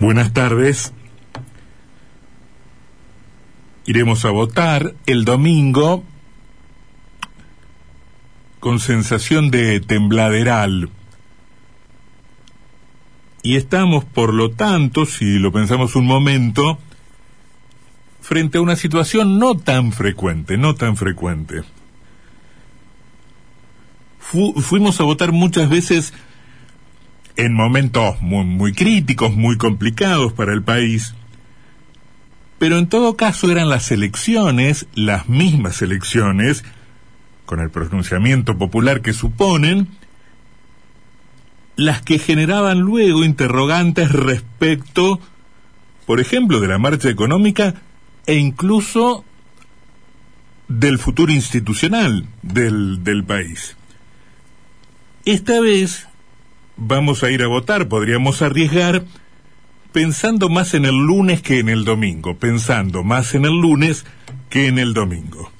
Buenas tardes. Iremos a votar el domingo con sensación de tembladeral. Y estamos, por lo tanto, si lo pensamos un momento, frente a una situación no tan frecuente, no tan frecuente. fuimos a votar muchas veces en momentos muy, muy críticos, muy complicados para el país, pero en todo caso eran las elecciones, las mismas elecciones, con el pronunciamiento popular que suponen, las que generaban luego interrogantes respecto, por ejemplo, de la marcha económica e incluso del futuro institucional del, del país. Esta vez vamos a ir a votar, podríamos arriesgar pensando más en el lunes que en el domingo, pensando más en el lunes que en el domingo.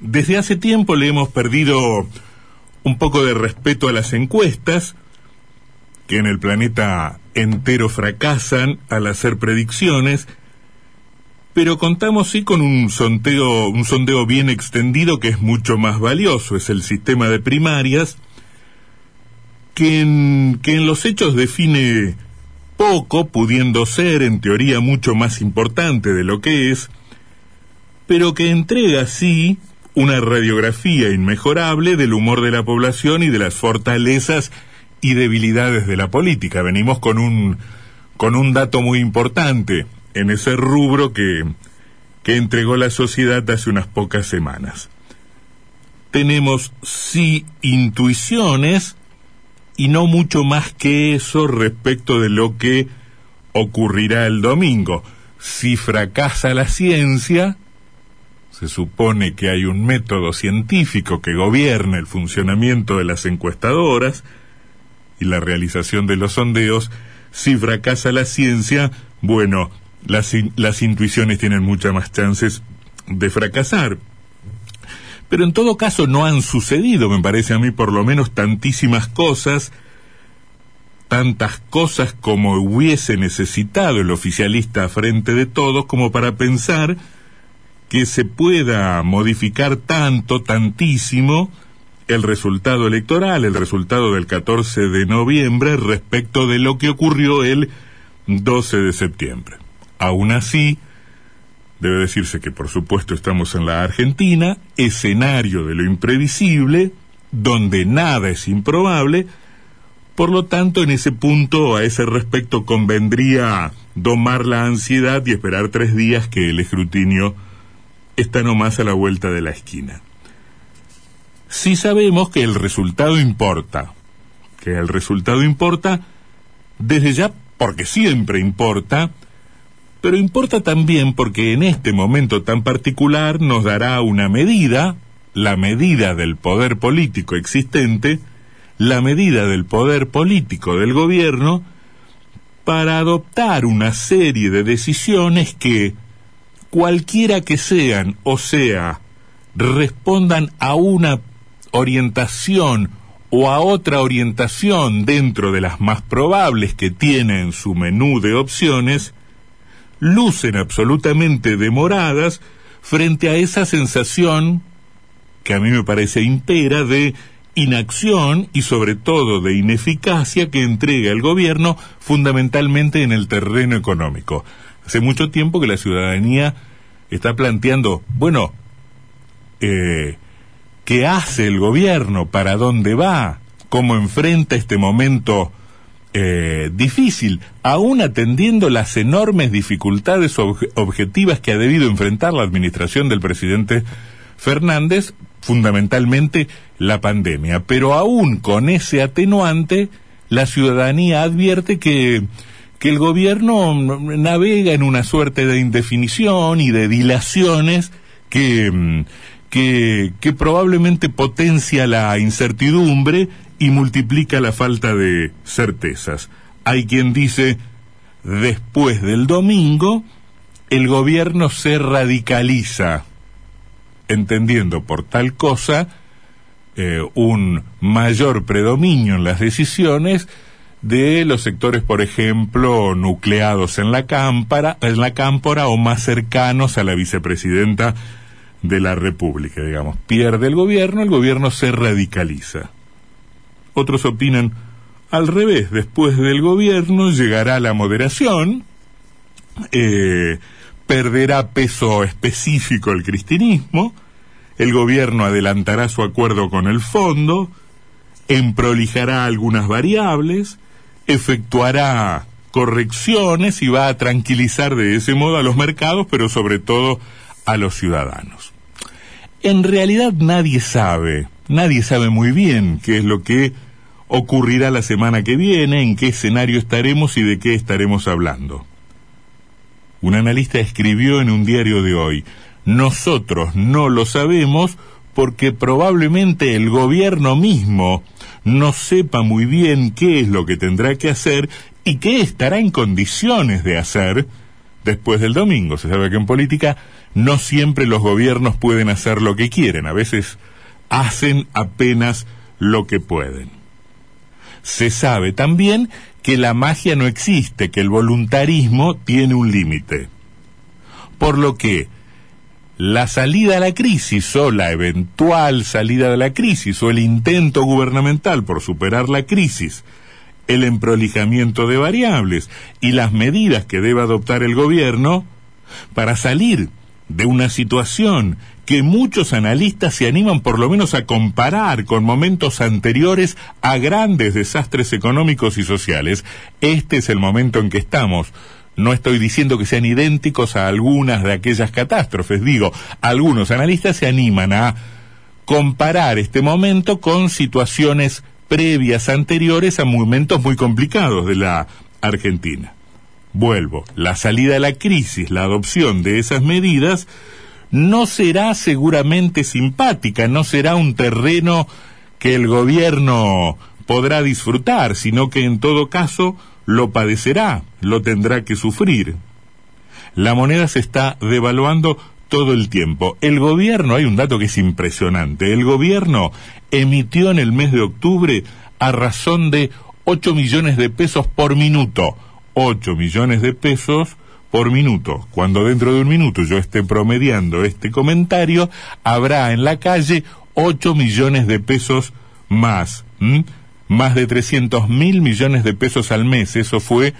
Desde hace tiempo le hemos perdido un poco de respeto a las encuestas, que en el planeta entero fracasan al hacer predicciones, pero contamos sí con un sondeo, un sondeo bien extendido que es mucho más valioso, es el sistema de primarias, que en, que en los hechos define poco, pudiendo ser en teoría mucho más importante de lo que es, pero que entrega sí una radiografía inmejorable del humor de la población y de las fortalezas y debilidades de la política. Venimos con un, con un dato muy importante en ese rubro que, que entregó la sociedad hace unas pocas semanas. Tenemos sí intuiciones y no mucho más que eso respecto de lo que ocurrirá el domingo. Si fracasa la ciencia, se supone que hay un método científico que gobierna el funcionamiento de las encuestadoras y la realización de los sondeos. Si fracasa la ciencia, bueno, las, las intuiciones tienen muchas más chances de fracasar. Pero en todo caso no han sucedido, me parece a mí, por lo menos tantísimas cosas, tantas cosas como hubiese necesitado el oficialista frente de todos como para pensar que se pueda modificar tanto, tantísimo, el resultado electoral, el resultado del 14 de noviembre respecto de lo que ocurrió el 12 de septiembre. Aún así, debe decirse que por supuesto estamos en la Argentina, escenario de lo imprevisible, donde nada es improbable, por lo tanto en ese punto, a ese respecto, convendría domar la ansiedad y esperar tres días que el escrutinio está nomás a la vuelta de la esquina. Si sabemos que el resultado importa, que el resultado importa desde ya porque siempre importa, pero importa también porque en este momento tan particular nos dará una medida, la medida del poder político existente, la medida del poder político del gobierno, para adoptar una serie de decisiones que, cualquiera que sean, o sea, respondan a una orientación o a otra orientación dentro de las más probables que tiene en su menú de opciones, lucen absolutamente demoradas frente a esa sensación que a mí me parece impera de inacción y sobre todo de ineficacia que entrega el gobierno fundamentalmente en el terreno económico. Hace mucho tiempo que la ciudadanía está planteando, bueno, eh, ¿qué hace el gobierno? ¿Para dónde va? ¿Cómo enfrenta este momento eh, difícil, aún atendiendo las enormes dificultades objetivas que ha debido enfrentar la administración del presidente Fernández, fundamentalmente la pandemia. Pero aún con ese atenuante, la ciudadanía advierte que, que el gobierno navega en una suerte de indefinición y de dilaciones que, que probablemente potencia la incertidumbre y multiplica la falta de certezas. Hay quien dice, después del domingo, el gobierno se radicaliza, entendiendo por tal cosa eh, un mayor predominio en las decisiones de los sectores, por ejemplo, nucleados en la cámpora, en la cámpora o más cercanos a la vicepresidenta de la República, digamos. Pierde el gobierno, el gobierno se radicaliza. Otros opinan al revés, después del gobierno llegará la moderación, eh, perderá peso específico el cristianismo, el gobierno adelantará su acuerdo con el fondo, emprolijará algunas variables, efectuará correcciones y va a tranquilizar de ese modo a los mercados, pero sobre todo a los ciudadanos. En realidad nadie sabe, nadie sabe muy bien qué es lo que ocurrirá la semana que viene, en qué escenario estaremos y de qué estaremos hablando. Un analista escribió en un diario de hoy, nosotros no lo sabemos porque probablemente el gobierno mismo no sepa muy bien qué es lo que tendrá que hacer y qué estará en condiciones de hacer después del domingo. Se sabe que en política no siempre los gobiernos pueden hacer lo que quieren, a veces hacen apenas lo que pueden. Se sabe también que la magia no existe, que el voluntarismo tiene un límite. Por lo que la salida a la crisis o la eventual salida de la crisis o el intento gubernamental por superar la crisis, el emprolijamiento de variables y las medidas que debe adoptar el gobierno para salir de una situación que muchos analistas se animan por lo menos a comparar con momentos anteriores a grandes desastres económicos y sociales. Este es el momento en que estamos no estoy diciendo que sean idénticos a algunas de aquellas catástrofes, digo, algunos analistas se animan a comparar este momento con situaciones previas anteriores a momentos muy complicados de la Argentina. Vuelvo, la salida de la crisis, la adopción de esas medidas, no será seguramente simpática, no será un terreno que el gobierno podrá disfrutar, sino que en todo caso lo padecerá, lo tendrá que sufrir. La moneda se está devaluando todo el tiempo. El gobierno, hay un dato que es impresionante, el gobierno emitió en el mes de octubre a razón de 8 millones de pesos por minuto. 8 millones de pesos por minuto. Cuando dentro de un minuto yo esté promediando este comentario, habrá en la calle 8 millones de pesos más más de 300 mil millones de pesos al mes. Eso fue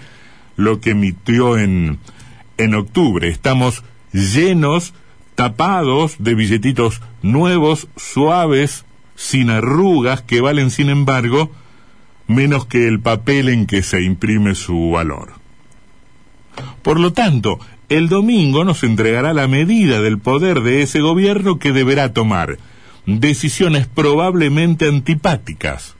lo que emitió en, en octubre. Estamos llenos, tapados de billetitos nuevos, suaves, sin arrugas, que valen, sin embargo, menos que el papel en que se imprime su valor. Por lo tanto, el domingo nos entregará la medida del poder de ese gobierno que deberá tomar. Decisiones probablemente antipáticas,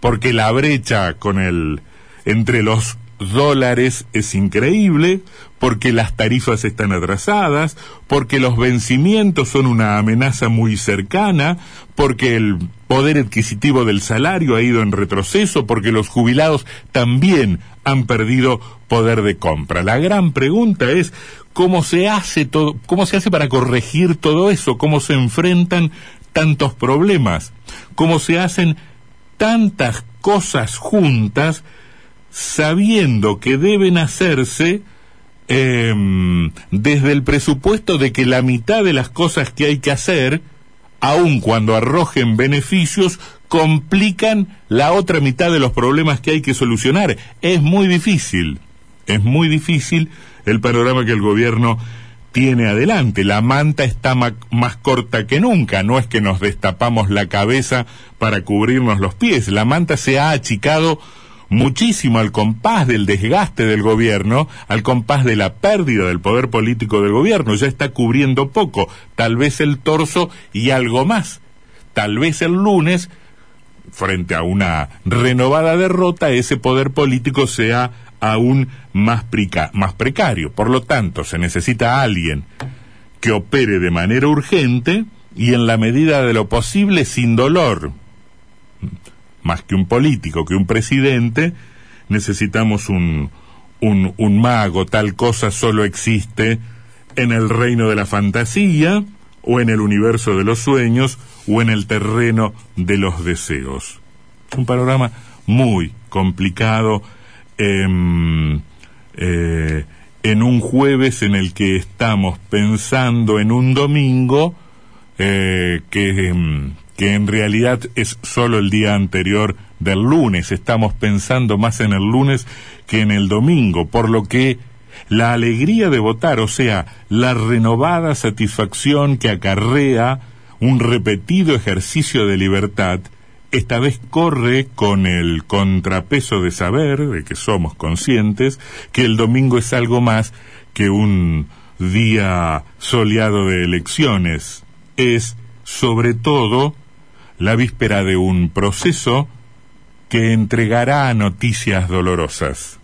porque la brecha con el entre los dólares es increíble, porque las tarifas están atrasadas, porque los vencimientos son una amenaza muy cercana, porque el poder adquisitivo del salario ha ido en retroceso, porque los jubilados también han perdido poder de compra. La gran pregunta es cómo se hace todo, cómo se hace para corregir todo eso, cómo se enfrentan tantos problemas, cómo se hacen tantas cosas juntas sabiendo que deben hacerse em, desde el presupuesto de que la mitad de las cosas que hay que hacer, aun cuando arrojen beneficios, complican la otra mitad de los problemas que hay que solucionar. Es muy difícil, es muy difícil el panorama que el gobierno tiene adelante. La manta está más corta que nunca, no es que nos destapamos la cabeza para cubrirnos los pies, la manta se ha achicado muchísimo al compás del desgaste del gobierno, al compás de la pérdida del poder político del gobierno, ya está cubriendo poco, tal vez el torso y algo más. Tal vez el lunes, frente a una renovada derrota, ese poder político sea aún más, más precario. Por lo tanto, se necesita alguien que opere de manera urgente y en la medida de lo posible sin dolor. Más que un político, que un presidente, necesitamos un, un, un mago, tal cosa solo existe en el reino de la fantasía, o en el universo de los sueños, o en el terreno de los deseos. Es un panorama muy complicado em, eh, en un jueves en el que estamos pensando en un domingo eh, que, em, que en realidad es solo el día anterior del lunes. Estamos pensando más en el lunes que en el domingo, por lo que la alegría de votar, o sea, la renovada satisfacción que acarrea un repetido ejercicio de libertad, esta vez corre con el contrapeso de saber, de que somos conscientes, que el domingo es algo más que un día soleado de elecciones. Es, sobre todo, la víspera de un proceso que entregará noticias dolorosas.